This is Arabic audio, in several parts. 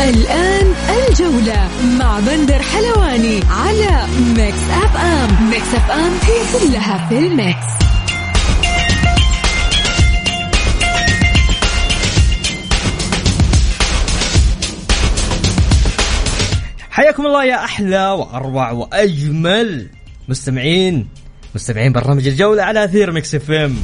الآن الجولة مع بندر حلواني على ميكس أف أم ميكس أف أم هي كلها في الميكس. حياكم الله يا أحلى وأروع وأجمل مستمعين مستمعين برنامج الجولة على أثير ميكس اف ام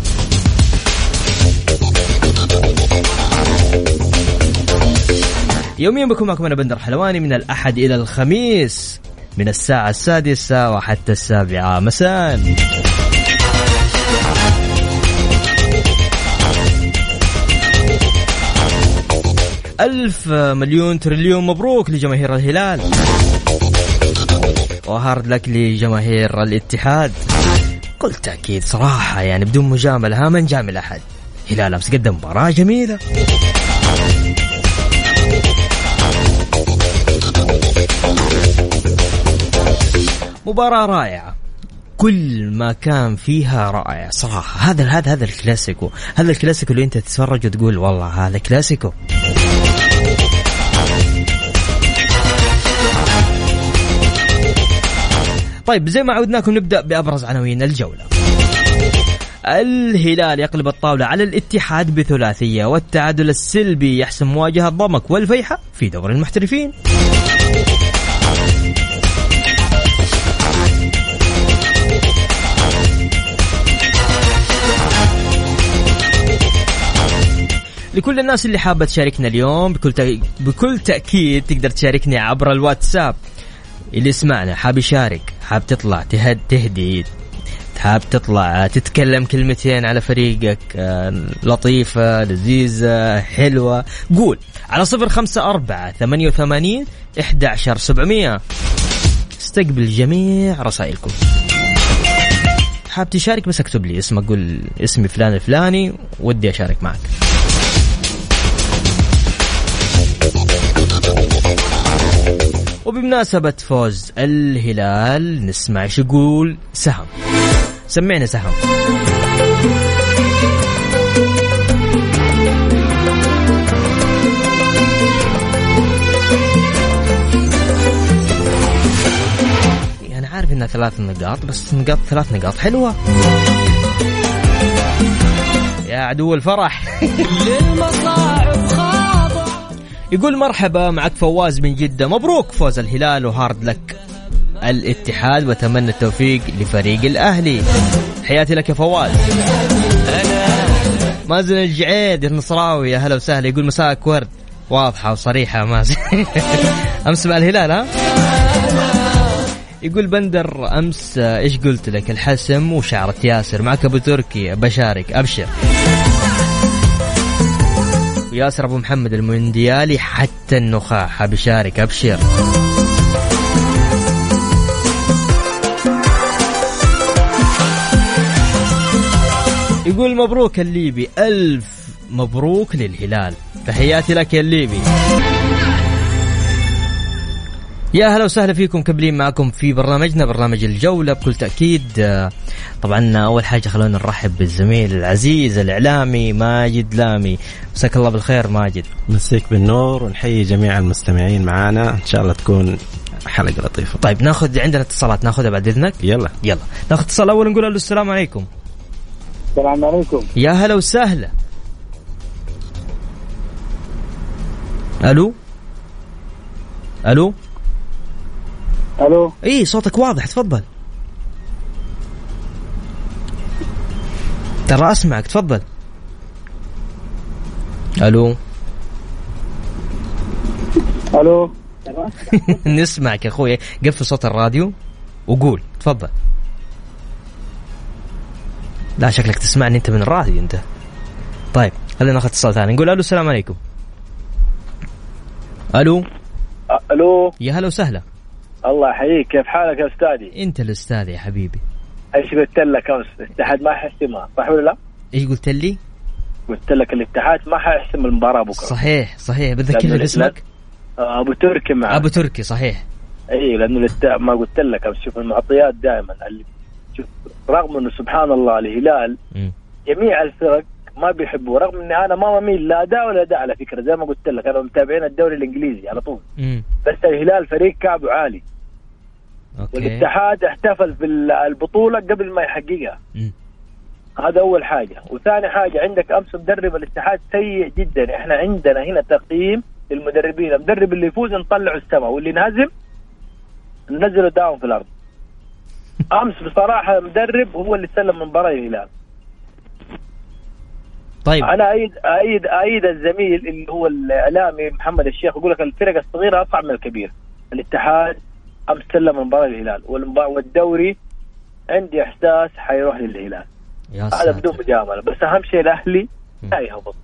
يوميا بكون معكم أنا بندر حلواني من الأحد إلى الخميس من الساعة السادسة وحتى السابعة. مساء. ألف مليون تريليون مبروك لجماهير الهلال. وهارد لك لجماهير الاتحاد. قلت تأكيد صراحة يعني بدون مجاملة ها من جامل أحد. هلال أمس قدم مباراة جميلة. مباراة رائعة. كل ما كان فيها رائع صراحة. هذا هذا هذا الكلاسيكو. هذا الكلاسيكو اللي انت تتفرج وتقول والله هذا كلاسيكو. طيب زي ما عودناكم نبدأ بأبرز عناوين الجولة. الهلال يقلب الطاولة على الاتحاد بثلاثية والتعادل السلبي يحسم مواجهة ضمك والفيحة في دوري المحترفين. لكل الناس اللي حابة تشاركنا اليوم بكل. بكل تأكيد تقدر تشاركني عبر الواتساب. اللي يسمعنا حاب يشارك حاب تطلع تهد تهدي حاب تطلع تتكلم كلمتين على فريقك آه، لطيفة لذيذة حلوة. قول على صفر خمسة أربعة ثمانية وثمانين إحدى عشر سبعمية. استقبل جميع رسائلكم. حاب تشارك بس اكتب لي اسمك قول اسمي فلان الفلاني ودي أشارك معك. وبمناسبة فوز الهلال نسمع إيش يقول سهم. سمعنا سهم. أنا عارف إنها ثلاث نقاط بس نقاط ثلاث نقاط حلوة. يا عدو الفرح. يقول مرحبا معك فواز من جدة. مبروك فوز الهلال و hard luck الاتحاد وأتمنى التوفيق لفريق الأهلي. حياتي لك يا فواز. مازن الجعيد النصراوي يا هلا وسهلا. يقول مساءك ورد واضحة وصريحة مازن. أمس مع الهلال ها؟ يقول بندر أمس إيش قلت لك؟ الحسم وشعرة ياسر. معك أبو تركي بشارك أبشر. وياسر أبو محمد المونديالي حتى النخاع. حاب يشارك أبشر. يقول مبروك الليبي. ألف مبروك للهلال. تحياتي لك يا الليبي. يا هلا وسهلا فيكم كبلين معكم في برنامجنا برنامج الجولة بكل تأكيد. آه، طبعا أول حاجة خلونا نرحب بالزميل العزيز الإعلامي ماجد لامي. مساك الله بالخير ماجد. مسيك بالنور ونحيي جميع المستمعين معنا إن شاء الله تكون حلقة لطيفة. طيب ناخذ عندنا اتصالات ناخذها بعد إذنك. يلا. يلا. ناخذ اتصال أول نقول له السلام عليكم. السلام عليكم. يا هلا وسهلا. ألو؟ ألو؟ ألو؟ إي صوتك واضح تفضل. ترى أسمعك تفضل. ألو؟ ألو؟ نسمعك يا أخوي. قفل صوت الراديو وقول تفضل. لا شكلك تسمعني أنت من الراديو أنت. طيب خلينا ناخذ اتصال ثاني. نقول ألو السلام عليكم. ألو؟ ألو؟ يا هلا وسهلا. الله يحييك. كيف حالك يا أستاذي؟ أنت الأستاذ يا حبيبي. إيش قلت لك؟ امس الاتحاد ما حيحسمها صح ولا لا؟ إيش قلت لي؟ قلت لك الاتحاد ما حيحسم المباراة بكرة. صحيح صحيح. بتذكرني باسمك آه، أبو تركي مع أبو تركي صحيح. إي لأنه الات- ما قلت لك امس شوف المعطيات دائما. شوف رغم إنه سبحان الله الهلال مم. جميع الفرق ما بيحبوه. رغم إني أنا ما بميل لا اداء ولا اداء على فكرة. زي ما قلت لك أنا متابعين الدوري الإنجليزي على طول. مم. بس الهلال فريق كعبه عالي. okay. والاتحاد احتفل في البطوله قبل ما يحققها. مم. هذا أول حاجة. وثاني حاجة عندك أمس مدرب الاتحاد سيء جدا. إحنا عندنا هنا تقييم للمدربين. المدرب اللي يفوز نطلعه السماء. واللي ينهزم ننزله down في الأرض. أمس بصراحة مدرب هو اللي سلم المباراه الهلال. طيب. أنا ايد ايد ايد الزميل اللي هو الإعلامي محمد الشيخ يقول لك الفرق الصغيرة اصعب من الكبيره الاتحاد امس سلم المباراه للهلال والدوري عندي إحساس حيروح للهلال. يا هذا بدون مجاملة. بس أهم شيء الأهلي. لا يهبط.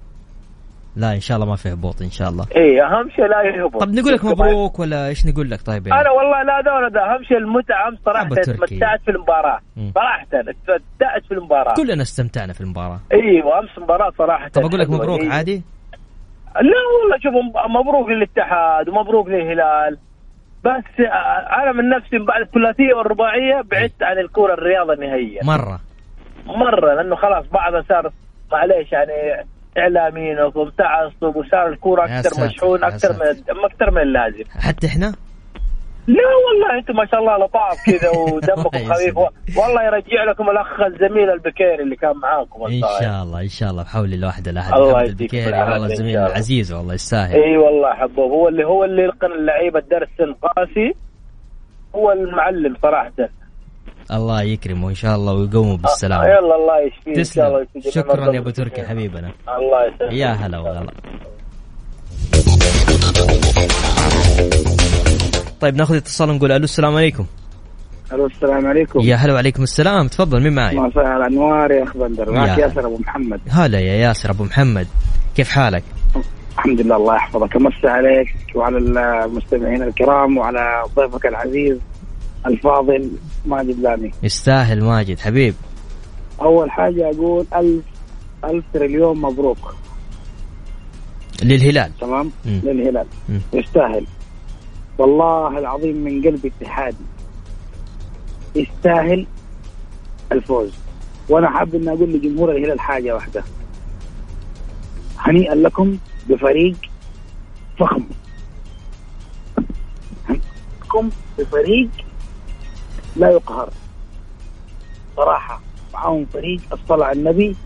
لا إن شاء الله ما في هبوط إن شاء الله. اي أهم شيء لا يهبط طب نقول لك مبروك ولا إيش نقول لك؟ طيب يعني. أنا والله لا ده ولا ده أهم شيء المتعة. امس صراحة. استمتعت في المباراة. صراحة استمتعت في المباراة. كلنا استمتعنا في المباراة. أيوه امس مباراة صراحة. طب أقول لك. مبروك إيه. عادي؟ لا والله شوف مبروك للاتحاد ومبروك للهلال. بس آه، أنا من نفسي بعد الثلاثية والرباعية بعدت عن الكره الرياضة نهائيا. مرة. مرة لأنه خلاص بعضها صار معليش يعني إعلاميين وتعصب وصار الكورة أكثر مشحون أكثر من أكثر من اللازم. حتى إحنا؟ لا والله أنتم ما شاء الله لطاف كذا ودمكم خفيف. والله يرجع لكم الأخ الزميل البكيري اللي كان معاكم إن. شاء الله إن شاء الله. بحول الله وحده لا أحد الله البكيري والله الزميل. العزيز والله يستاهل. إي والله حبوب. هو اللي هو اللي يلقن اللعيبة الدرس القاسي. هو المعلم صراحة. الله يكرمه إن شاء الله ويقومه بالسلامة. يلا الله يشفيه إن شاء الله شكرا يا أبو. تركي حبيبنا. الله يسلمك. يا هلا وغلا. طيب ناخذ اتصال نقول ألو السلام عليكم. ألو السلام عليكم. يا هلا وعليكم السلام. تفضل مين معي؟ مساء الانوار يا اخ بندر. معك يا. ياسر أبو محمد. هلا يا ياسر أبو محمد. كيف حالك؟ الحمد لله الله يحفظك. أمسي عليك وعلى المستمعين الكرام وعلى ضيفك العزيز. الفاضل ماجد لامي يستاهل ماجد. حبيب. أول حاجة أقول ألف ألف تريليون مبروك. للهلال. تمام؟ مم. للهلال. مم. يستاهل. والله العظيم من قلبي اتحادي. يستاهل الفوز. وأنا حاب ان أقول لجمهور الهلال حاجة واحدة. هنيئا لكم بفريق فخم. لكم بفريق لا يقهر. صراحة معاهم فريق أصطلع النبي.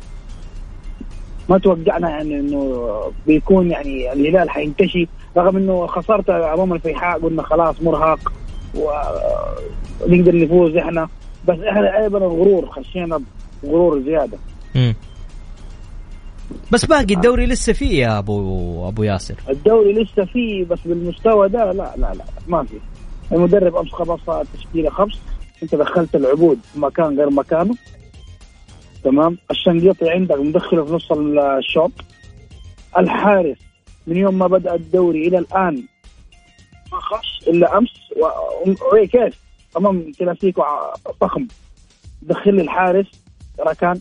ما توقعنا يعني إنه بيكون يعني الهلال حينتشي رغم إنه خسرت أمام الفيحاء قلنا خلاص مرهق ونقدر نفوز إحنا. بس إحنا أيضا الغرور خشينا غرور زيادة. مم. بس باقي الدوري لسه فيه يا أبو أبو ياسر. الدوري لسه فيه بس بالمستوى ده لا لا لا ما في المدرب أمس خلاص صار تشكيلة خمس انت دخلت العبود في مكان غير مكانه. تمام؟ الشنقيطي عندك مدخله في نص الشوط. الحارس من يوم ما بدأ الدوري إلى الآن ما خش إلا أمس كيف؟ امام كلاسيكو ضخم. دخل لي الحارس ركان.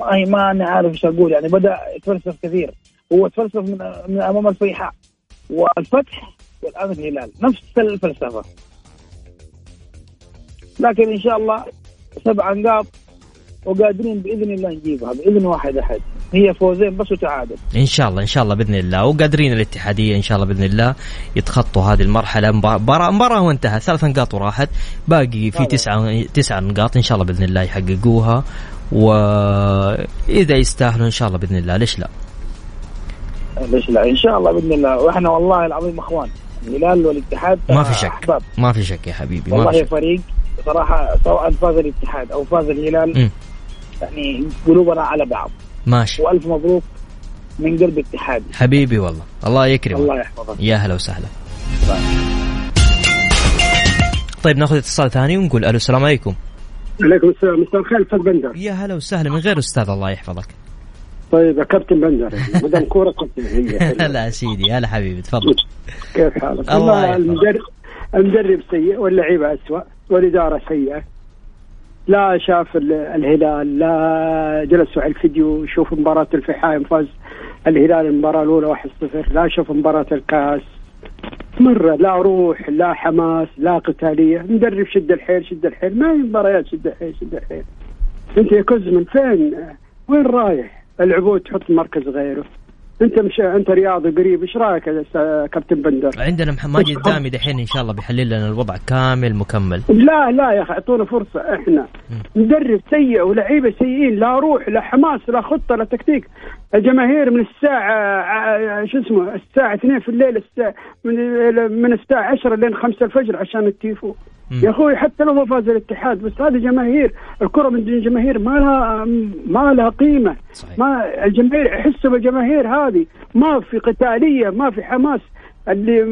والله ما أنا عارف إيش أقول يعني بدأ يتفلسف كثير. هو تفلسف من, من أمام الفيحاء. والفتح والآن الهلال. نفس الفلسفة. لكن إن شاء الله سبع نقاط وقادرين بإذن الله نجيبها بإذن واحد أحد. هي فوزين بس وتعادل. إن شاء الله إن شاء الله بإذن الله. وقادرين الاتحادية إن شاء الله بإذن الله يتخطوا هذه المرحلة. مباراه مباراة وانتهى ثلاث نقاط وراحت. باقي في تسعه تسعه نقاط إن شاء الله بإذن الله يحققوها. واذا يستاهلوا إن شاء الله بإذن الله. ليش لا؟ ليش لا؟ إن شاء الله بإذن الله. وإحنا والله العظيم إخوان الهلال والاتحاد ما في شك. أحباب. ما في شك يا حبيبي ما في والله شك. فريق صراحة سواء فاز الاتحاد أو فاز الهلال. يعني قلوبنا على بعض. ماشي. وألف مبروك من قلب اتحادي. حبيبي والله. الله يكرمك. الله يحفظك. يا هلا وسهلا. طيب ناخذ اتصال ثاني ونقول ألو السلام عليكم. عليكم السلام مساء الخير أستاذ بندر. يا هلا وسهلا. من غير أستاذ الله يحفظك. طيب يا كابتن بندر ما دام كوره كنت هي. حلوة. لا سيدي هلا حبيبي تفضل. كيف حالك؟ الله. المدرب المدرب سيء واللعيبة اسوء والإدارة سيئة. لا شاف ال- الهلال لا جلسوا على الفيديو شوف مباراة الفحايم فاز الهلال المباراة الأولى 1-0 لا شوف مباراة الكاس. مرة لا روح لا حماس لا قتالية. مدرب شد الحيل شد الحيل. ما هي مباريات شد الحيل شد الحيل. أنت يا كوزمن فين؟ وين رايح؟ العبود تحط مركز غيره. انت مش انت رياضي قريب إيش رايك كابتن بندر؟ عندنا مح- ماجد دامي دحين إن شاء الله بيحلل لنا الوضع كامل مكمل. لا لا يا أخي أعطونا فرصة إحنا. مدرب سيء ولاعيبه سيئين لا روح لا حماس لا خطة لا تكتيك. الجماهير من الساعة ع- شو اسمه الساعة 2 في الليل الساعة من من الساعة 10 لين 5 الفجر عشان التيفو مم. يا أخوي حتى لو ما فاز الاتحاد بس هذه جماهير الكرة من دون جماهير ما لها ما لها قيمة صحيح. ما الجماهير يحسوا بالجماهير هذه ما في قتالية ما في حماس اللي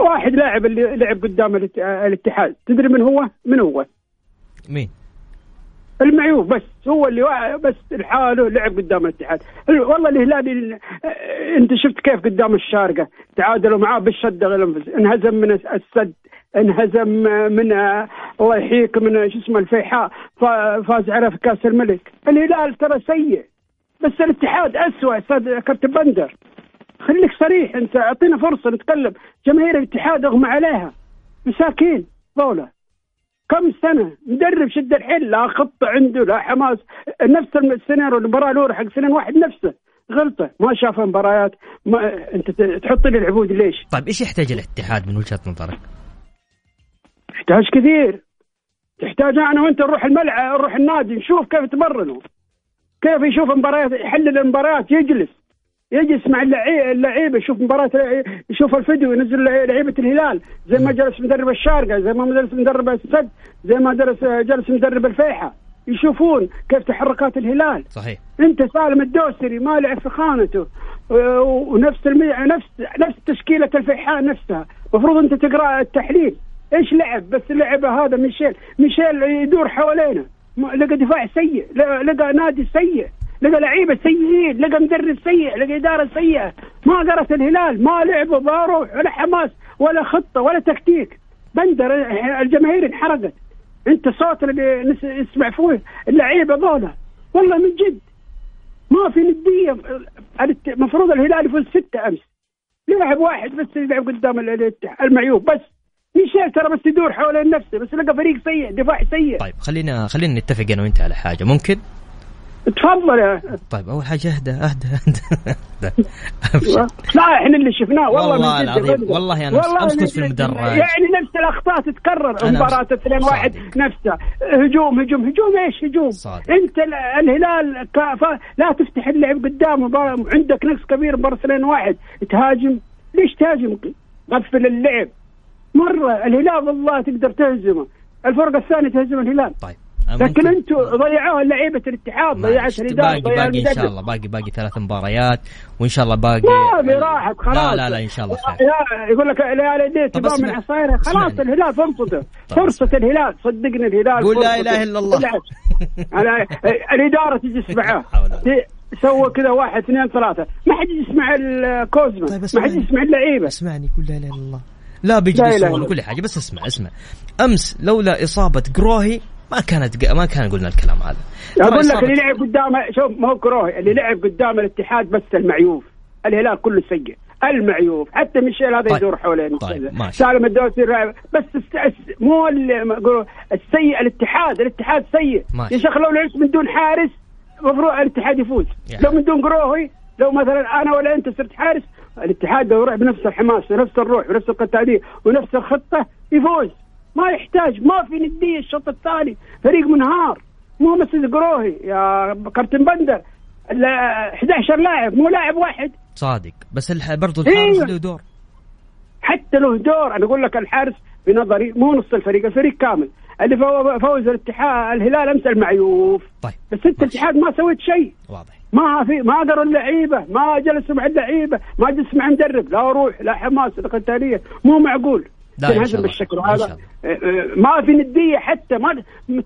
واحد لاعب اللي لعب قدام الات- الاتحاد تدري من هو؟ من هو؟ مين؟ المعيوف بس هو اللي بس لحاله لعب قدام الاتحاد. ال- والله الهلالي آه، انت شفت كيف قدام الشارقة؟ تعادلوا معاه بالشدة غير الانفس انهزم من الس- السد انهزم من آه، الله يحييك من شو اسمه الفيحاء فا- فاز على في كأس الملك. الهلال ترى سيء بس الاتحاد اسوء أستاذ كابتن بندر. خليك صريح انت اعطينا فرصة نتكلم. جماهير الاتحاد أغمى عليها. مساكين ذولا كم سنة؟ مدرب شد الحيل لا خطة عنده لا حماس. نفس السيناريو المباراة الأولى حق سنين واحد نفسه. غلطة ما شاف مباريات. ما أنت تحط لي العبود ليش؟ طيب إيش يحتاج الاتحاد من وجهة نظرك؟ يحتاج كثير. تحتاج أنا وأنت نروح الملعب نروح النادي نشوف كيف تمرنوا كيف يشوف مباريات يحلل المباريات يجلس. يجلس مع اللعي- اللعيبة يشوف مباراة يشوف الفيديو ينزل لعيبة الهلال. زي ما جلس مدرب الشارقة زي ما جلس مدرب السد زي ما درس جلس مدرب الفيحة. يشوفون كيف تحركات الهلال. صحيح. انت سالم الدوسري ما لعب في خانته. و- ونفس المي... نفس نفس تشكيلة الفيحاء نفسها. المفروض انت تقرأ التحليل. إيش لعب؟ بس اللعبه هذا ميشيل ميشيل يدور حوالينا. لقى دفاع سيء لقى نادي سيء. لقى لعيبة سيئين لقى مدرب سيء لقى إدارة سيئة. ما قرأت الهلال ما لعبوا ما روح ولا حماس ولا خطة ولا تكتيك. بندر الجماهير انحرقت. أنت صوت اللي نس- نسمع فيه اللعيبة ذولا والله من جد. ما في ندية. المفروض الهلال يفوز ستة أمس. لاعب واحد بس يلعب قدام المعيوب بس. ميشيل ترى بس يدور حوالين نفسه بس لقى فريق سيء دفاع سيء. طيب خلينا خلينا نتفق أنا وأنت على حاجة. ممكن؟ تفضل يا طيب أول حاجة أهدى أهدى أهدى. لا إحنا اللي شفناه. والله, والله العظيم،. والله أمس كنت في المدرج. يعني نفس الأخطاء تتكرر. مباراة صادق. 2 1 نفسها هجوم هجوم هجوم إيش هجوم؟ صادق. أنت ال- الهلال لا تفتح اللعب قدام. مباراة- عندك نقص كبير مباراة 2 1 تهاجم. ليش تهاجم؟ قفل اللعب. مرة الهلال والله تقدر تهزمه. الفرقة الثانية تهزم الهلال. طيب. لكن أنتم ضيعوها لعيبه الاتحاد ضيعت الإدارة باقي باقي إن شاء. الله باقي باقي ثلاث مباريات وإن شاء الله باقي ما في راحت خلاص لا لا لا إن شاء الله خير. لا يقول لك الهلال يديه طب تبان من عصايره خلاص. الهلال فرصته طب فرصة الهلال صدقني الهلال قول لا. إله إلا الله. أنا الإدارة تجلس معاه لا سوى كذا واحد اثنين ثلاثة. ما حد يسمع الكوزما طيب ما حد. يسمع اللعيبة. اسمعني قول لا إله إلا الله. لا لا بيجلسون وكل حاجة. بس اسمع اسمع. أمس لولا إصابة قروهي ما كانت ما كان قلنا الكلام هذا أقول لك اللي لعب قدام شوف ما هو كروهي اللي لعب قدام الاتحاد بس المعيوف الهلال كله سيء المعيوف حتى ميشيل هذا طيب. يدور حوالين طيب، ماشي. سالم الدوسري لاعب. بس الس- مو السيء الاتحاد الاتحاد سيء. يا شيخ لو لعبت من دون حارس المفروض الاتحاد يفوز يعني. لو من دون قروهي لو مثلا أنا ولا أنت صرت حارس الاتحاد لو يروح بنفس الحماس ونفس الروح ونفس القتالية ونفس الخطة يفوز ما يحتاج ما في نديه الشوط الثاني. فريق منهار. مو مثل قروهي يا كابتن بندر. ال 11 لاعب مو لاعب واحد. صادق. بس الح... برضو الحارس إيوه. له دور. حتى له دور. أنا أقول لك الحارس بنظري مو نص الفريق الفريق كامل. اللي فو- فوز الاتحاد الهلال أمس المعيوف. طيب. بس أنت الاتحاد ما سويت شيء. واضح. ما في ما قروا اللعيبة ما جلسوا مع اللعيبة ما جلس مع مدرب. لا روح لا حماس لا قتالية. مو معقول. تنهزم. بالشكل إن هذا شاء آه، آه، ما في ندية حتى ما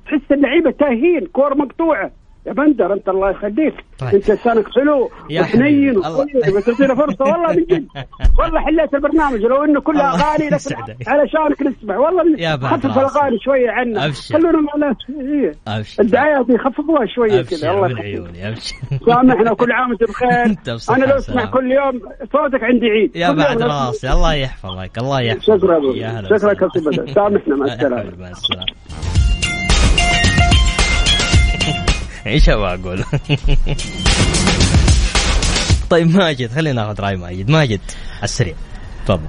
تحس اللعيبه تاهين كور مقطوعة. يا بندر أنت الله يخليك طيب. أنت لسانك حلو يا وحنين تعطينا فرصة والله من جد والله حليت البرنامج لو إنه كله الله أغاني لكن. علشانك نسمع والله خفف. الأغاني شوية عنا. خلونا مع ناس إيه. الدعايات يخففوها شوية كذا الله يخليك سامحنا وكل عام وأنت بخير أنا لو. أسمع كل يوم صوتك عندي عيد يا كل بعد راسي الله يحفظك الله يحفظك شكرا شكرا. كابتن بدر. سامحنا، مع. حبيبي، مع السلامة إيش أبغى أقول؟ طيب ماجد خلينا ناخذ رأي ماجد. ماجد على السريع. تفضل.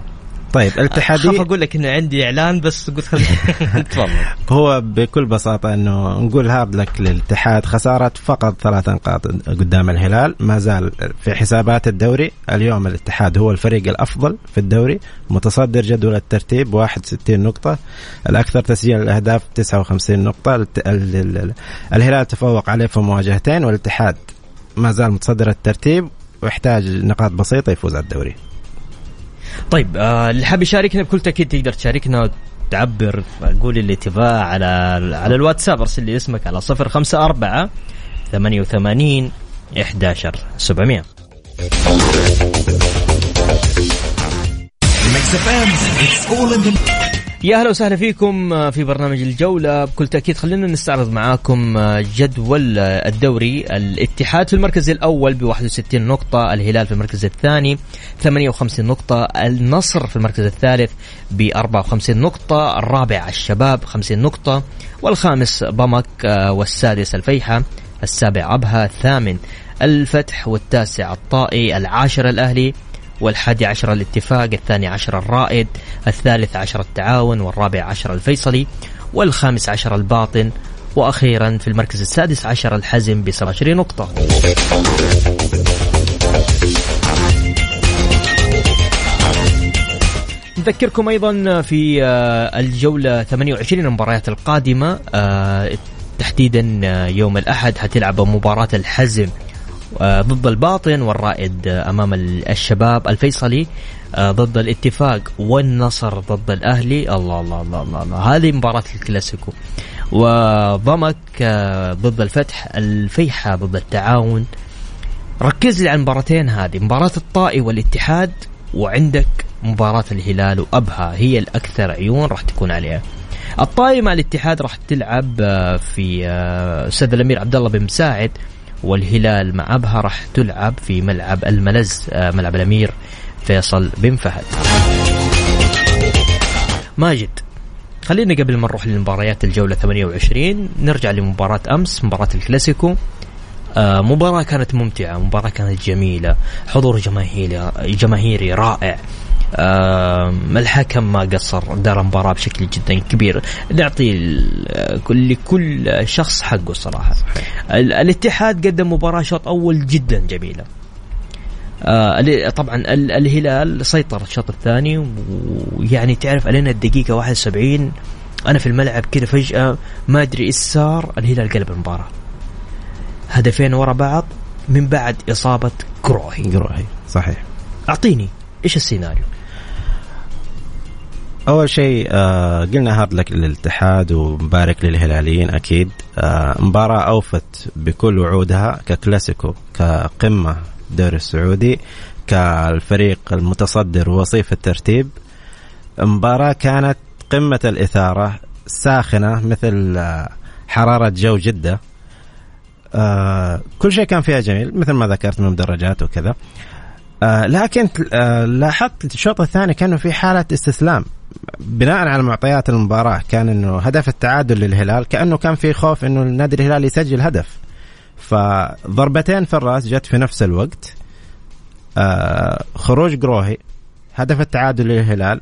طيب خاف الاتحادية أقول لك إنه عندي إعلان بس قلت تفضل. هو بكل بساطة إنه نقول هارد لك للاتحاد خسارة فقط ثلاث نقاط قدام الهلال ما زال في حسابات الدوري. اليوم الاتحاد هو الفريق الأفضل في الدوري متصدر جدول الترتيب 61 نقطة الأكثر تسجيل الأهداف 59 نقطة. الت- ال- ال- ال- الهلال تفوق عليه في مواجهتين والاتحاد ما زال متصدر الترتيب ويحتاج نقاط بسيطة يفوز على الدوري. طيب آه اللي حاب يشاركنا بكل تأكيد تقدر تشاركنا تعبر قول اللي تبغاه على على الواتساب ارسل لي اسمك على 054 88 11 700 يا أهلا وسهلا فيكم آه، في برنامج الجولة. بكل تأكيد خلينا نستعرض معاكم آه، جدول آه، الدوري الاتحاد في المركز الأول ب 61 نقطة الهلال في المركز الثاني 58 نقطة النصر في المركز الثالث ب 54 نقطة الرابع الشباب 50 نقطة والخامس آه، والسادس الفيحة السابع أبها الثامن الفتح والتاسع الطائي العاشر الأهلي والحادي عشر الاتفاق الثاني عشر الرائد الثالث عشر التعاون والرابع عشر الفيصلي والخامس عشر الباطن وأخيرا في المركز السادس عشر الحزم ب 27 نقطة. نذكركم أيضا في آه، الجولة 28 المباريات القادمة آه، تحديدا آه، يوم الأحد حتلعب مباراة الحزم ضد الباطن والرائد آه، أمام ال- الشباب الفيصلي آه، ضد الاتفاق والنصر ضد الأهلي. الله الله الله الله, الله. هذه مباراة الكلاسيكو. وضمك آه، ضد الفتح الفيحة ضد التعاون. ركز لي على المباراتين هذه. مباراة الطائي والاتحاد وعندك مباراة الهلال وأبها. هي الأكثر عيون راح تكون عليها. الطائي مع الاتحاد راح تلعب آه، في آه، أستاذ الأمير عبد الله بن مساعد. والهلال مع ابها راح تلعب في ملعب الملز آه، ملعب الأمير فيصل بن فهد. ماجد خلينا قبل ما نروح لمباريات الجولة 28 نرجع لمباراة أمس مباراة الكلاسيكو. آه، مباراة كانت ممتعة مباراة كانت جميلة حضور جماهيري جماهيري رائع. الحكم ما قصر دار المباراة بشكل جدا كبير. نعطي لكل شخص حقه صراحة. ال- الاتحاد قدم مباراة شوط أول جدا جميلة. آه طبعا ال- الهلال سيطر الشوط الثاني ويعني تعرف علينا الدقيقة 71 أنا في الملعب كذا فجأة ما أدري إيش صار الهلال قلب المباراة. هدفين ورا بعض من بعد إصابة كروهي. قروهي صحيح. أعطيني إيش السيناريو؟ أول شيء آه قلنا هارد لك للاتحاد ومبارك للهلاليين أكيد. آه مباراة أوفت بكل وعودها ككلاسيكو كقمة الدوري السعودي كالفريق المتصدر ووصيف الترتيب. مباراة كانت قمة الإثارة ساخنة مثل آه حرارة جو جدة. آه كل شيء كان فيها جميل مثل ما ذكرت من مدرجات وكذا. آه لكن آه لاحظت الشوط الثاني كأنه في حالة استسلام. بناء على معطيات المباراة كان إنه هدف التعادل للهلال كأنه كان في خوف إنه النادي الهلال يسجل هدف. فضربتين في الرأس جت في نفس الوقت. آه خروج قروهي هدف التعادل للهلال.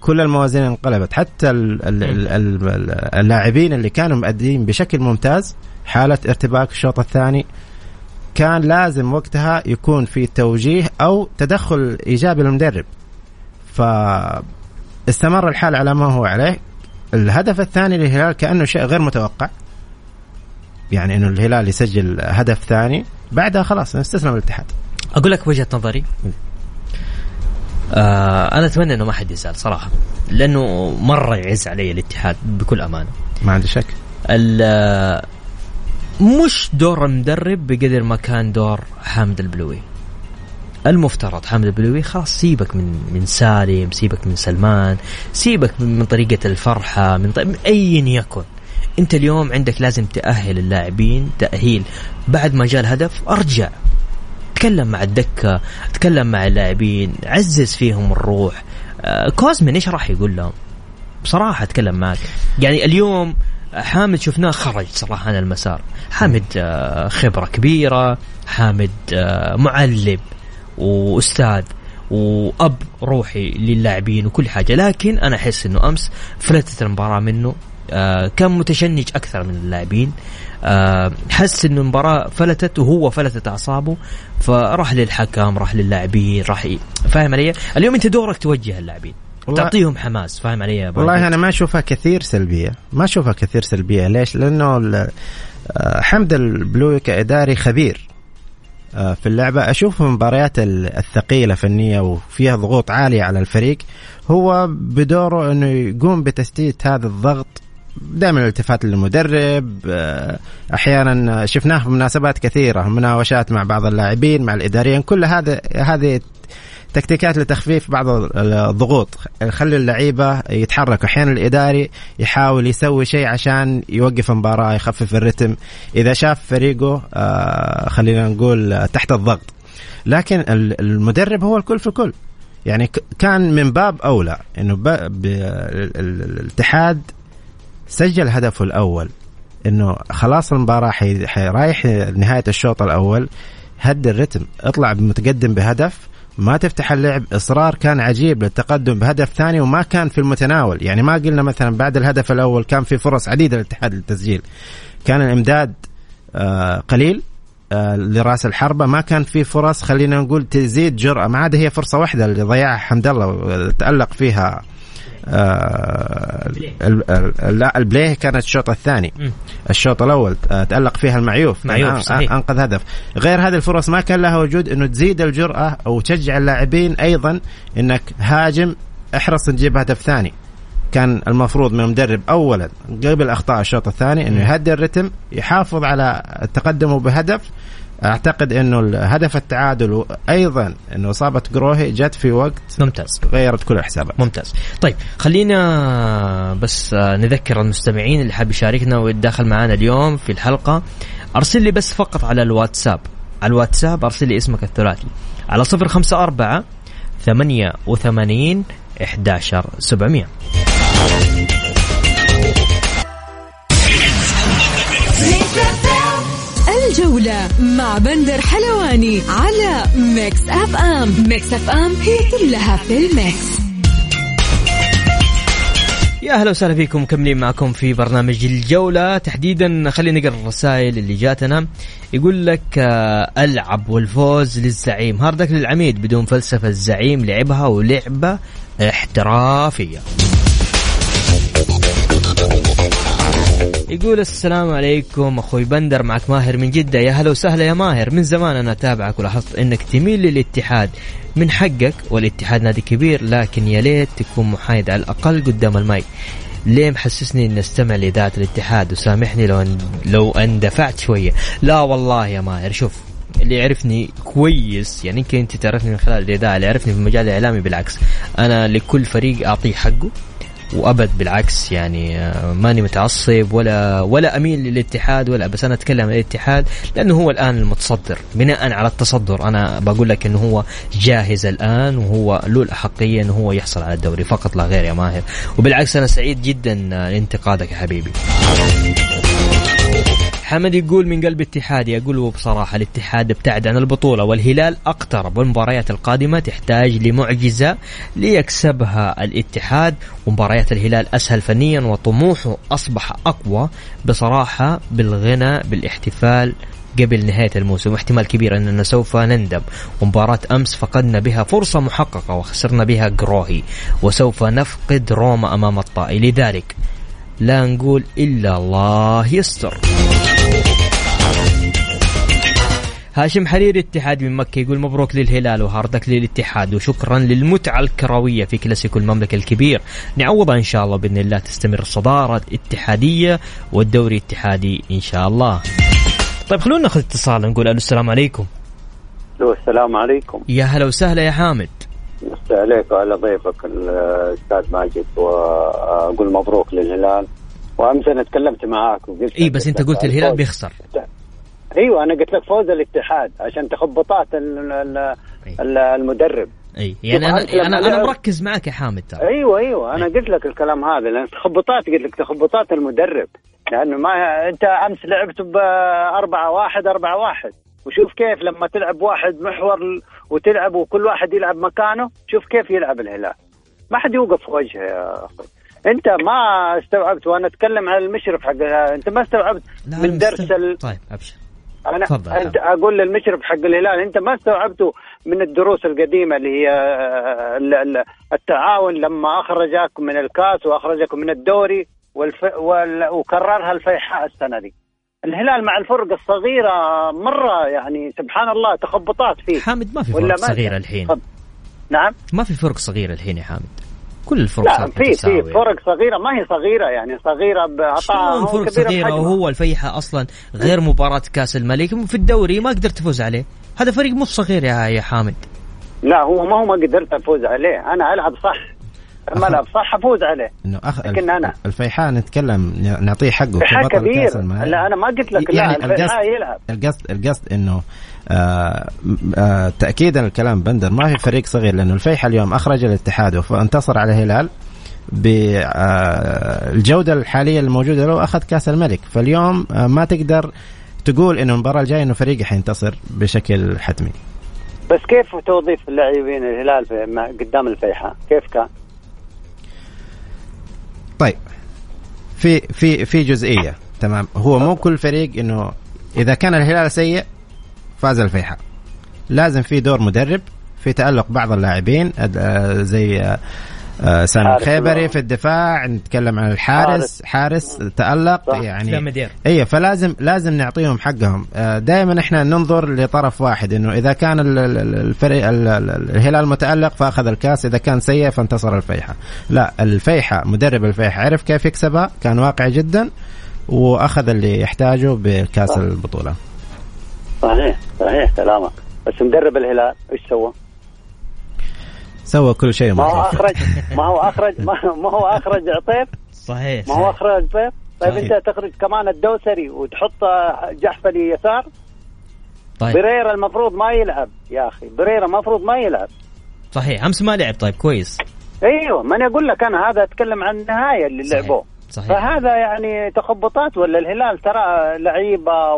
كل الموازين انقلبت. حتى ال- ال- ال- ال- اللاعبين اللي كانوا مؤدين بشكل ممتاز حالة ارتباك الشوط الثاني. كان لازم وقتها يكون في توجيه أو تدخل إيجابي للمدرب. فاستمر الحال على ما هو عليه. الهدف الثاني للهلال كأنه شيء غير متوقع. يعني إنه الهلال يسجل هدف ثاني. بعدها خلاص استسلم الاتحاد. أقول لك وجهة نظري. آه أنا أتمنى إنه ما حد يزعل صراحة. لأنه مرة يعز علي الاتحاد بكل أمانة. ما عندي شك. ال- مش دور المدرب بقدر ما كان دور حامد البلوي. المفترض حامد البلوي خلاص سيبك من من سالم سيبك من سلمان سيبك من, طريقة الفرحة من طريقة أيا يكن. أنت اليوم عندك لازم تأهل اللاعبين تأهيل. بعد ما جاء الهدف أرجع. تكلم مع الدكة تكلم مع اللاعبين عزز فيهم الروح. آه كوزمن إيش راح يقول لهم؟ بصراحة أتكلم معك. يعني اليوم حامد شفناه خرج صراحة عن المسار حامد آه خبرة كبيرة حامد آه معلم وأستاذ وأب روحي للاعبين وكل حاجة لكن أنا أحس إنه أمس فلتت المباراة منه آه كان متشنج أكثر من اللاعبين حس إنه المباراة فلتت وهو فلتت أعصابه فراح للحكم راح للاعبين راح. فاهم علي؟ اليوم أنت دورك توجه اللاعبين تعطيهم حماس فاهم علي يا والله أنا ما أشوفها كثير سلبية ما أشوفها كثير سلبية ليش؟ لأنه آه، حمد البلوي كإداري خبير آه، في اللعبة. أشوف المباريات الثقيلة فنية وفيها ضغوط عالية على الفريق. هو بدوره أنه يقوم بتسديد هذا الضغط دائما الالتفات للمدرب آه، أحيانا شفناه في مناسبات كثيرة مناوشات مع بعض اللاعبين مع الإداريين كل هذا هذه تكتيكات لتخفيف بعض الضغوط. خلي اللعيبة يتحركوا. أحيانا الإداري يحاول يسوي شيء عشان يوقف المباراة يخفف الرتم. إذا شاف فريقه آه، خلينا نقول تحت الضغط. لكن المدرب هو الكل في الكل. يعني كان من باب أولى إنه الاتحاد سجل هدفه الأول. إنه خلاص المباراة حيرايح نهاية الشوط الأول. هد الرتم. اطلع متقدم بهدف. ما تفتح اللعب. إصرار كان عجيب للتقدم بهدف ثاني وما كان في المتناول. يعني ما قلنا مثلا بعد الهدف الأول كان في فرص عديدة للاتحاد للتسجيل. كان الإمداد آه، قليل آه، لرأس الحربة. ما كان في فرص خلينا نقول تزيد جرأة. ما عاد هي فرصة واحدة اللي ضيعها حمد الله تألق فيها لا البليه كانت الشوط الثاني. الشوط الأول آه، تألق فيها المعيوف. معيوف صحيح. أنقذ هدف. غير هذه الفرص ما كان لها وجود إنه تزيد الجرأة أو تشجع اللاعبين أيضا إنك هاجم احرص تجيب هدف ثاني. كان المفروض من المدرب اولا قبل أخطاء الشوط الثاني إنه يهدي الرتم يحافظ على التقدم بهدف أعتقد إنه هدف التعادل وأيضا إنه إصابة جروهي جت في وقت ممتاز. غيرت كل الحسابات ممتاز. طيب خلينا بس نذكر المستمعين اللي حاب يشاركنا ويتداخل معنا اليوم في الحلقة. أرسل لي بس فقط على الواتساب. على الواتساب أرسل لي اسمك الثلاثي. على 054 88 11700 الجولة مع بندر حلواني على ميكس أف أم. ميكس أف أم هي كلها في الميكس. يا أهلا وسهلا فيكم مكملين معكم في برنامج الجولة. تحديدا خلينا نقرا الرسائل اللي جاتنا. يقول لك آه، ألعب والفوز للزعيم. hard luck للعميد بدون فلسفة الزعيم لعبها ولعبة احترافية. يقول السلام عليكم أخوي بندر معك ماهر من جدة. يا هلا وسهلا يا ماهر. من زمان أنا أتابعك ولاحظت إنك تميل للاتحاد. من حقك والاتحاد نادي كبير لكن يا ليت تكون محايد على الأقل قدام الماي ليه محسسني إني أستمع لذات الاتحاد؟ وسامحني لو لو اندفعت شوية. لا والله يا ماهر. شوف اللي يعرفني كويس يعني يمكن أنت تعرفني من خلال الإذاعة اللي يعرفني في المجال الإعلامي بالعكس. أنا لكل فريق أعطيه حقه. وأبد بالعكس يعني آه، ماني متعصب ولا ولا أميل للاتحاد ولا بس أنا أتكلم عن الاتحاد لأنه هو الآن المتصدر. بناء على التصدر أنا بقول لك إنه هو جاهز الآن وهو له الأحقية إنه هو يحصل على الدوري. فقط لا غير يا ماهر. وبالعكس أنا سعيد جدا لانتقادك يا حبيبي. حمد يقول من قلب اتحادي أقول بصراحة الاتحاد ابتعد عن البطولة والهلال أقترب. والمباريات القادمة تحتاج لمعجزة ليكسبها الاتحاد. ومباريات الهلال أسهل فنيا وطموحه أصبح أقوى بصراحة بالغنى بالاحتفال قبل نهاية الموسم. واحتمال كبير أننا سوف نندم. ومباراة أمس فقدنا بها فرصة محققة وخسرنا بها جروهي. وسوف نفقد روما أمام الطائي. لذلك لا نقول إلا الله يستر. هاشم حريري اتحاد من مكة يقول مبروك للهلال وهاردك للاتحاد وشكرا للمتعة الكروية في كلاسيكو المملكة الكبير. نعوضها إن شاء الله بإذن الله تستمر الصدارة اتحادية والدوري اتحادي إن شاء الله. طيب خلونا نأخذ اتصال نقول ألو السلام عليكم. السلام عليكم. يا هلا وسهلا يا حامد. مسي عليك وعلى ضيفك الأستاذ ماجد وأقول مبروك للهلال. وأمس أنا تكلمت معاك وقلت إي بس أنت قلت الهلال بيخسر. أيوه أنا قلت لك فوز الاتحاد عشان تخبطات ال- ال- ال- المدرب. أي. يعني أنا أنا أنا مركز معك يا حامد ترى. أيوه أيوه أنا قلت لك الكلام هذا لأن تخبطات قلت لك تخبطات المدرب. لأنه ما أنت أمس لعبت ب 4 1 4 1 وشوف كيف لما تلعب واحد محور وتلعب وكل واحد يلعب مكانه شوف كيف يلعب الهلال. ما حد يوقف في وجهه يا أخي. أنت ما استوعبت وأنا أتكلم عن المشرف حق أنت ما استوعبت من درس. ال... طيب أبشر. أنا تفضل. أنت أقول للمشرف حق الهلال أنت ما استوعبته من الدروس القديمة اللي هي ال- التعاون لما أخرجك من الكاس وأخرجك من الدوري والف... وال... وكررها الفيحاء السنة دي. الهلال مع الفرق الصغيرة مرة يعني سبحان الله تخبطات فيه. حامد ما في فرق صغيرة الحين. نعم؟ ما في فرق صغيرة الحين يا حامد؟ كل الفرق لا في في. فرق صغيرة ما هي صغيرة يعني صغيرة بعطاها شلون فرق صغيرة. وهو الفيحة أصلا غير مباراة كأس الملك في الدوري ما قدرت تفوز عليه. هذا فريق مو صغير يا يا حامد. لا هو ما هو ما قدرت أفوز عليه. أنا ألعب صح. لما ألعب صح أفوز عليه. إنه أخ... لكن أنا- الفيحاء نتكلم نعطيه حقه فيحاء كبطل كبير كأس الملك. لا أنا ما قلت لك لا يعني الفيحاء يلعب. القصد القصد إنه تاكيدا الكلام بندر ما في فريق صغير لأنه الفيحاء اليوم أخرج الاتحاد وانتصر على الهلال بالجوده الحالية الموجودة له أخذ كأس الملك. فاليوم آه ما تقدر تقول إنه المباراة الجاية إنه فريقي حينتصر بشكل حتمي. بس كيف توظيف اللاعبين الهلال قدام الفيحاء كيف كان؟ طيب. في في في جزئية. تمام. هو مو كل فريق إنه إذا كان الهلال سيء فاز الفيحاء. لازم في دور مدرب في تألق بعض اللاعبين آه، زي آه، آه، سامي حارس الخيبري. في الدفاع نتكلم عن الحارس. حارس. تألق صح. يعني اي فلازم لازم نعطيهم حقهم. دائما إحنا ننظر لطرف واحد إنه إذا كان ال- ال- ال- الفريق ال- ال- الهلال متألق فأخذ الكاس. إذا كان سيء فانتصر الفيحاء. لا الفيحاء مدرب الفيحاء عرف كيف يكسبها؟ كان واقعي جدا وأخذ اللي يحتاجه بكاس البطولة. صحيح صحيح كلامك. بس مدرب الهلال إيش سوى؟ سوى كل شيء ما هو. أخرج ما هو أخرج ما هو أخرج عطيف صحيح. ما هو أخرج عطيف طيب صحيح. أنت تخرج كمان الدوسري وتحط جحفلي يسار طيب. بريرا المفروض ما يلعب يا أخي بريرا المفروض ما يلعب. صحيح أمس ما لعب طيب كويس. أيوه ما أنا أقول لك أنا هذا أتكلم عن النهاية اللي صحيح. لعبوه. صحيح. فهذا يعني تخبطات ولا الهلال ترى لعيبة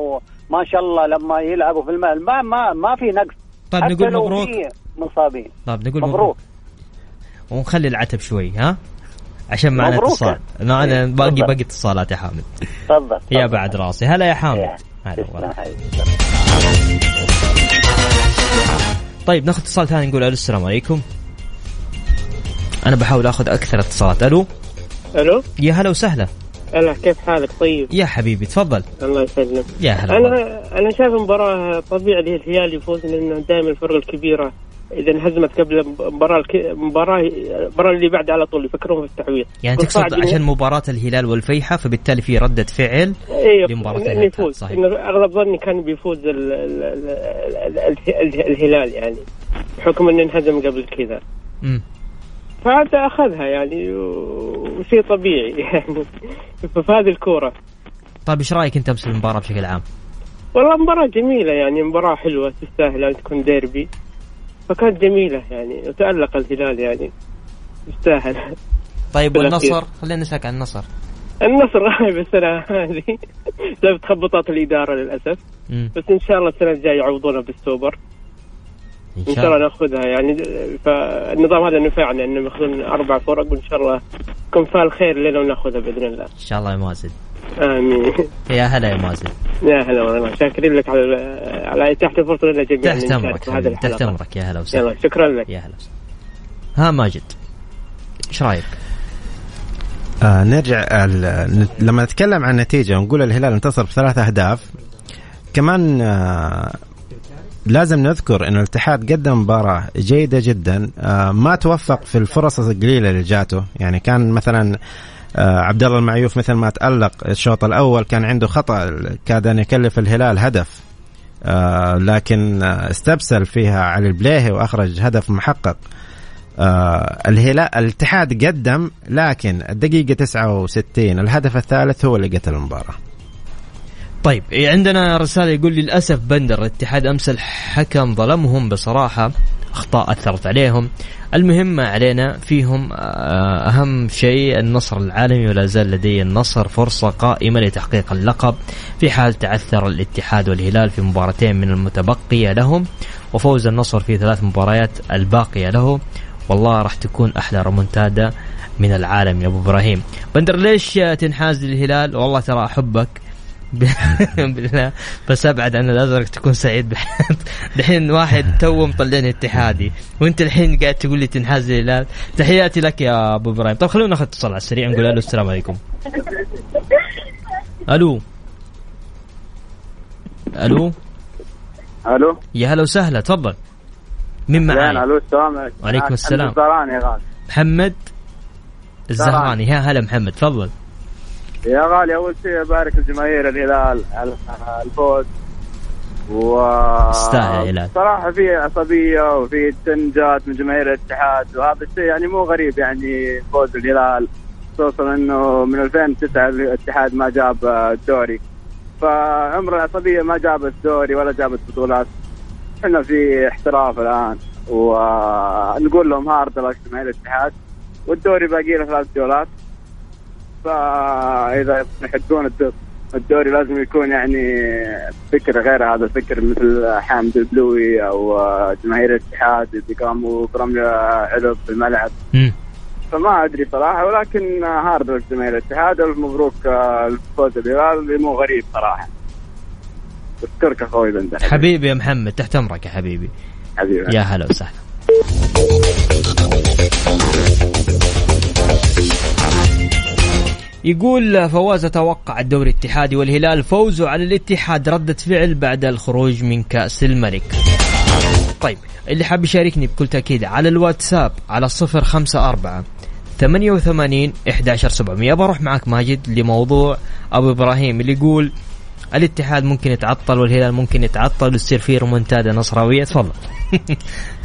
وما شاء الله لما يلعبوا في المال ما ما ما في نقص. طيب نقول مبروك. مصابين. طيب نقول مبروك. مبروك. ونخلي العتب شوي ها؟ عشان معنا. اتصال. معنا إيه، باقي. باقي اتصالات يا حامد. تفضل يا. بعد راسي. هلا يا حامد. إيه. هلا والله. حبيبي. طيب ناخذ اتصال ثاني نقول ألو السلام عليكم. أنا بحاول آخذ أكثر اتصالات. ألو؟ ألو؟ يا هلا وسهلا. هلا كيف حالك طيب يا حبيبي تفضل الله يسلمك يا هلا. أنا أنا شايف المباراة طبيعي الهلال يفوز لأنه دائما الفرق الكبيرة إذا انهزمت قبل المباراة. المباراة المباراة اللي بعد على طول يفكرون في التعويض يعني تقصد عشان مباراة الهلال والفيحة فبالتالي في ردة فعل أيوه لمباراة إنه الهلال. يفوز صحيح. إنه أغلب ظني كان بيفوز ال... ال... ال... ال... ال... ال... الهلال يعني بحكم إنه انهزم قبل كذا. فهذا أخذها يعني وشيء طبيعي يعني. في هذه الكورة. طيب إيش رأيك أنت امس في المباراة بشكل عام؟ والله مباراة جميلة يعني مباراة حلوة تستاهل أن تكون ديربي. فكانت جميلة يعني وتألق الهلال يعني يستاهل طيب. والنصر؟ خلينا نسألك عن النصر. النصر بالسنة هذه. بسبب تخبطات الإدارة للأسف. مم. بس إن شاء الله السنة الجاية يعوضونها بالسوبر. إن إن شاء الله نأخذها. يعني فالنظام هذا نفعنا إنهم ياخذون أربع فرق وإن شاء الله يكون فال خير لنا ونأخذها بإذن الله. إن شاء الله يا مازن. آمين. يا هلا يا مازن. يا هلا والله. شاكرين لك على على إتاحة الفرصة لنا جميعا. تحت أمرك تحت أمرك. يا هلا وسهلا. يلا شكرا لك. يا هلا وسهلا. ها ماجد إيش رأيك؟ آه نرجع لما نتكلم عن النتيجة ونقول الهلال انتصر بثلاث أهداف كمان آه لازم نذكر أن الاتحاد قدم مباراة جيدة جدا. آه ما توفق في الفرص القليلة اللي جاته. يعني كان مثلا آه عبد الله المعيوف مثل ما تألق الشوط الأول كان عنده خطأ كاد أن يكلف الهلال هدف. آه لكن استبسل فيها علي البليهي وأخرج هدف محقق. الهلال الاتحاد قدم لكن الدقيقة 69 الهدف الثالث هو اللي قتل المباراة. طيب إيه، عندنا رسالة يقول للأسف بندر الاتحاد أمس الحكم ظلمهم بصراحة أخطاء أثرت عليهم. المهم ما علينا فيهم آه، أهم شيء النصر العالمي ولا زال لدي النصر فرصة قائمة لتحقيق اللقب. في حال تعثر الاتحاد والهلال في مباراتين من المتبقية لهم وفوز النصر في ثلاث مباريات الباقية له والله راح تكون أحلى ريمونتادا من العالم يا أبو إبراهيم. بندر ليش تنحاز للهلال؟ والله ترى أحبك. بالله. بس أبعد عن الأزرق تكون سعيد بحياتك الحين واحد تو مطلعني اتحادي. وأنت الحين قاعد تقول لي تنحاز للهلال تحياتي لك يا أبو إبراهيم. طيب خلونا ناخذ اتصال على السريع نقول ألو السلام عليكم. ألو. ألو. ألو. يا هلا وسهلا تفضل. مين معاي؟ ألو السلام عليكم. وعليكم السلام. الزهراني يا غالي. محمد الزهراني. يا هلا محمد تفضل. يا غالي أول شيء أبارك الجماهير الهلال على الفوز. و استاهل الهلال صراحة في عصبية وفي تنجات من جماهير الاتحاد وهذا الشيء يعني مو غريب يعني فوز الهلال. خصوصا إنه من 2009 الاتحاد ما جاب الدوري. فعمر العصبية ما جابت دوري ولا جابت بطولات. إحنا في احتراف الآن ونقول لهم hard luck جماهير الاتحاد والدوري باقي له ثلاث جولات فإذا يحقون الدوري لازم يكون يعني فكر غير هذا الفكر مثل حامد البلوي أو جماهير الاتحاد اللي قاموا برمي علب في الملعب. فما أدري صراحة ولكن hard جماهير الاتحاد الف مبروك الفوز الهلال اللي مو غريب صراحة. أشكرك أخوي بندر. حبيبي يا محمد تحت أمرك يا حبيبي. حبيبي. يا هلا وسهلا. يقول فواز أتوقع الدوري الاتحادي والهلال فوزه على الاتحاد ردة فعل بعد الخروج من كأس الملك. طيب اللي حاب يشاركني بكل تأكيد على الواتساب على الصفر خمسة أربعة ثمانية وثمانين إحداشر سبعمية. بروح معك ماجد لموضوع أبو إبراهيم اللي يقول الاتحاد ممكن يتعطل والهلال ممكن يتعطل ويصير فيه رومنتادا نصراوية. تفضل.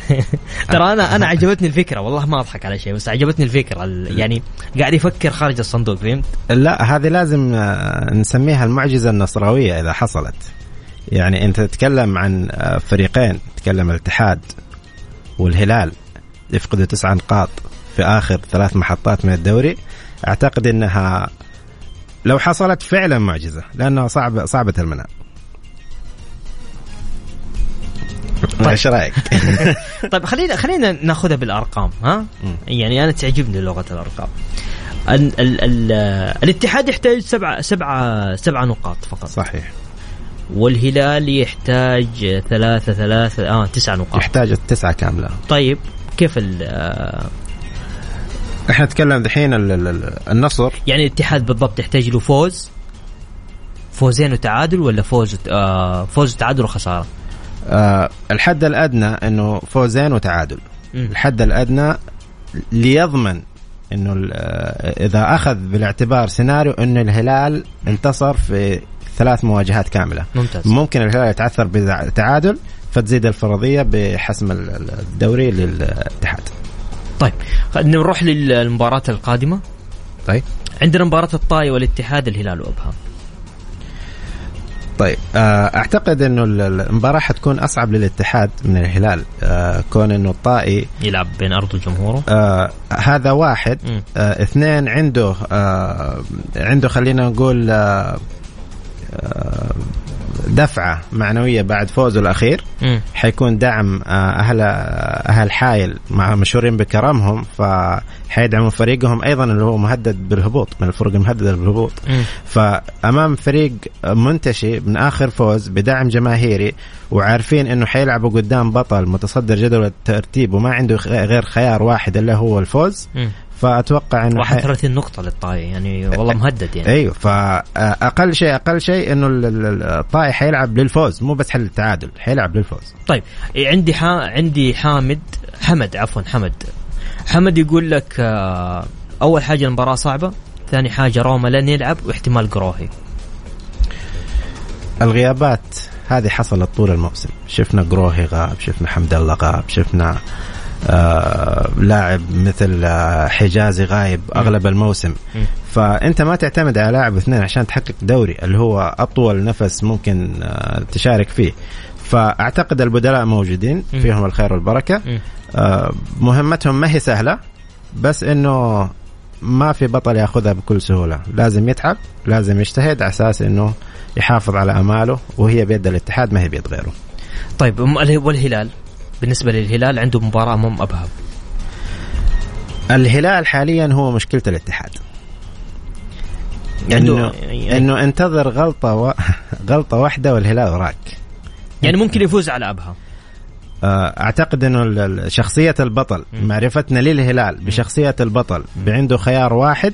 ترى أنا أنا عجبتني الفكرة والله ما أضحك على شيء بس عجبتني الفكرة يعني قاعد يفكر خارج الصندوق فهمت؟ لا هذه لازم آه، نسميها المعجزة النصراوية إذا حصلت. يعني أنت تتكلم عن آه، فريقين تتكلم الاتحاد والهلال يفقدوا تسع نقاط في آخر ثلاث محطات من الدوري. أعتقد إنها لو حصلت فعلا معجزة لأنها صعبه صعبة المنال. إيش رأيك؟ طيب خلينا خلينا ناخذها بالأرقام ها؟ يعني أنا تعجبني لغة الأرقام. ال ال ال الاتحاد يحتاج سبعة سبعة سبعة نقاط فقط صحيح والهلال يحتاج ثلاثة ثلاثة آه تسعة نقاط يحتاج التسعة كاملة طيب كيف ال إحنا نتكلم دحين النصر يعني الاتحاد بالضبط يحتاج له فوز فوزين وتعادل ولا فوز آه فوز وتعادل وخسارة؟ آه الحد الأدنى إنه فوزين وتعادل. م. الحد الأدنى ليضمن إنه آه، إذا أخذ بالاعتبار سيناريو إنه الهلال انتصر في ثلاث مواجهات كاملة. ممتاز. ممكن الهلال يتعثر بتعادل فتزيد الفرضية بحسم الدوري للاتحاد. طيب نروح للمباراة القادمة. طيب. عندنا مباراة الطائي والاتحاد الهلال وأبها. طيب آه، أعتقد إنه المباراة حتكون أصعب للاتحاد من الهلال. آه، كون إنه الطائي يلعب بين أرض وجمهوره آه هذا واحد آه اثنين عنده آه عنده خلينا نقول آه آه دفعة معنوية بعد فوزه الأخير م. حيكون دعم آه، أهل أهل حايل مع مشهورين بكرمهم فحيدعموا فريقهم أيضا اللي هو مهدد بالهبوط من الفرق المهددة بالهبوط فأمام فريق منتشي من آخر فوز بدعم جماهيري وعارفين إنه حيلعبوا قدام بطل متصدر جدول الترتيب وما عنده غير خيار واحد اللي هو الفوز م. فأتوقع إنه 31 نقطة للطائي يعني والله مهدد يعني. أيوه فاقل شيء أقل شيء إنه الطائي حيلعب للفوز مو بس حل التعادل حيلعب للفوز. طيب عندي حا... عندي حامد حمد عفوا حمد. حمد يقول لك آه، أول حاجة المباراة صعبة ثاني حاجة روما لن يلعب واحتمال قروهي. الغيابات هذه حصلت طول الموسم. شفنا قروهي غاب شفنا حمد الله غاب شفنا آه لاعب مثل آه حجازي غايب أغلب الموسم. فأنت ما تعتمد على لاعب اثنين عشان تحقق دوري اللي هو أطول نفس ممكن آه تشارك فيه. فأعتقد البدلاء موجودين فيهم الخير والبركة. مهمتهم ما هي سهلة بس إنه ما في بطل ياخذها بكل سهولة. لازم يتعب لازم يجتهد على أساس إنه يحافظ على أماله وهي بيد الاتحاد ما هي بيد غيره. طيب والهلال؟ بالنسبة للهلال عنده مباراة امام ابها الهلال حاليا هو مشكلة الاتحاد. انه يعني إنه انتظر غلطة و... غلطة واحدة والهلال وراك يعني ممكن يفوز على ابها آه، أعتقد إنه شخصية البطل معرفتنا للهلال بشخصية البطل عنده خيار واحد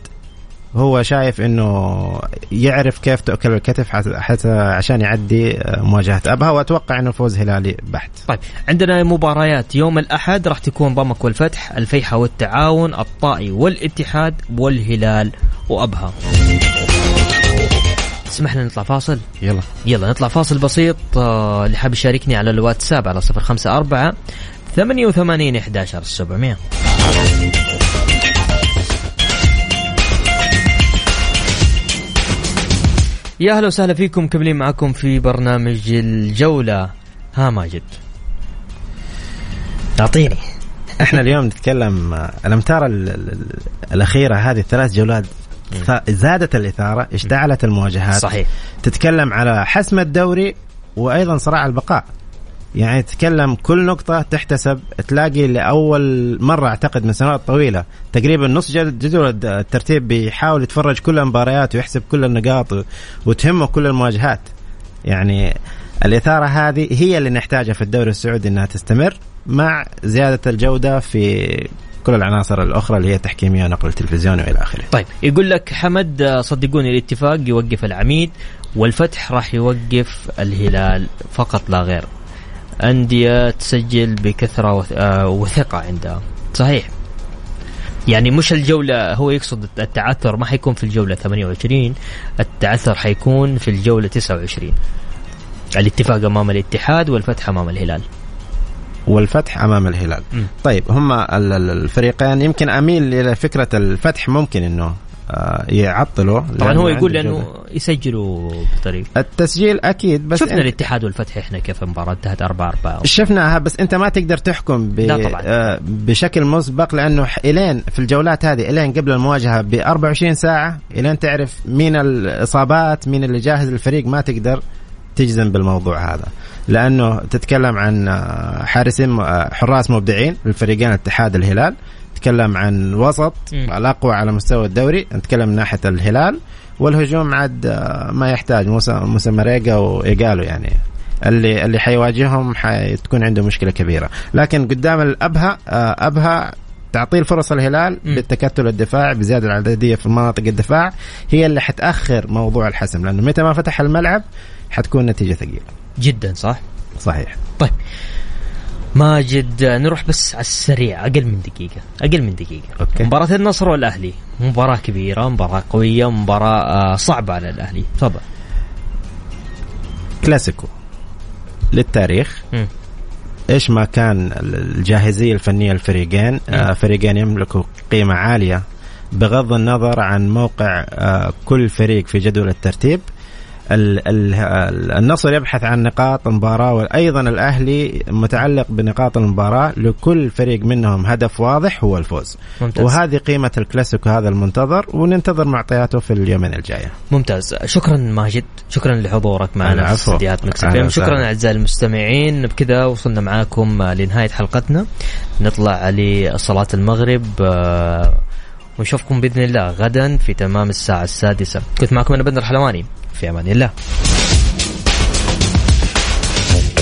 هو شايف إنه يعرف كيف تؤكل الكتف حتى عشان يعدي آه، مواجهة أبها وأتوقع إنه فوز هلالي بحت. طيب عندنا مباريات يوم الأحد راح تكون ضمك والفتح، الفيحة والتعاون، الطائي والاتحاد والهلال وأبها. تسمح لنا نطلع فاصل؟ يلا يلا نطلع فاصل بسيط آه، اللي حاب يشاركني على الواتساب على 054 88 11 700 يا أهلا وسهلا فيكم مكملين معكم في برنامج الجولة. ها ماجد. أعطيني. إحنا اليوم نتكلم الامتار الأخيرة هذه الثلاث جولات زادت الإثارة اشتعلت المواجهات. صحيح. تتكلم على حسم الدوري وأيضا صراع البقاء. يعني تتكلم كل نقطة تحتسب تلاقي لأول مرة أعتقد من سنوات طويلة تقريبا نص جدول الترتيب بيحاول يتفرج كل المباريات ويحسب كل النقاط وتهمه كل المواجهات يعني الإثارة هذه هي اللي نحتاجها في الدوري السعودي أنها تستمر مع زيادة الجودة في كل العناصر الأخرى اللي هي تحكيميه ونقل تلفزيوني وإلى آخره. طيب يقول لك حمد صدقوني الاتفاق يوقف العميد والفتح راح يوقف الهلال فقط لا غير. أندية تسجل بكثرة آه، وثقة عندها. صحيح. يعني مش الجولة هو يقصد التعثر ما حيكون في الجولة 28 التعثر حيكون في الجولة 29 الاتفاق أمام الاتحاد والفتح أمام الهلال والفتح أمام الهلال م. طيب هم الفريقين يمكن أميل إلى فكرة الفتح ممكن إنه آه، يعطلوا. طبعا هو يقول لأنه يسجلوا بطريقه التسجيل أكيد بس شفنا الاتحاد والفتح إحنا كيف المباراة انتهت 4 4 شفناها بس أنت ما تقدر تحكم ب... آه بشكل مسبق لأنه إلين في الجولات هذه إلين قبل المواجهة ب 24 ساعة إلين تعرف مين الإصابات مين اللي جاهز للفريق ما تقدر تجزم بالموضوع هذا. لأنه تتكلم عن حارسين حراس مبدعين للفريقين الاتحاد الهلال. تتكلم عن وسط. الأقوى على مستوى الدوري نتكلم من ناحية الهلال والهجوم عاد ما يحتاج موسى موسى مريقا وإيجالو يعني. اللي اللي حيواجههم حتكون عنده مشكلة كبيرة. لكن قدام الابها ابها تعطيل فرص الهلال. بالتكتل الدفاعي بزيادة العددية في مناطق الدفاع هي اللي حتأخر موضوع الحسم. لأنه متى ما فتح الملعب حتكون نتيجة ثقيلة. جدا صح؟ صحيح. طيب. ماجد نروح بس على السريع أقل من دقيقة أقل من دقيقة. أوكي. مباراة النصر والأهلي. مباراة كبيرة مباراة قوية مباراة آه، صعبة على الأهلي. تفضل. كلاسيكو. للتاريخ. م. إيش ما كان الجاهزية الفنية للفريقين آه فريقين يملكوا قيمة عالية بغض النظر عن موقع آه كل فريق في جدول الترتيب. النصر يبحث عن نقاط المباراة وأيضا الأهلي متعلق بنقاط المباراة لكل فريق منهم هدف واضح هو الفوز. ممتاز. وهذه قيمة الكلاسيكو هذا المنتظر وننتظر معطياته في اليومين الجاية. ممتاز. شكرا ماجد. شكرا لحضورك معنا في استديوهات مكسفين شكرا أعزائي المستمعين. بكذا وصلنا معاكم لنهاية حلقتنا. نطلع لصلاة المغرب آه، ونشوفكم بإذن الله غدا في تمام الساعة السادسة. كنت معكم أنا بدر حلواني. في أمان الله.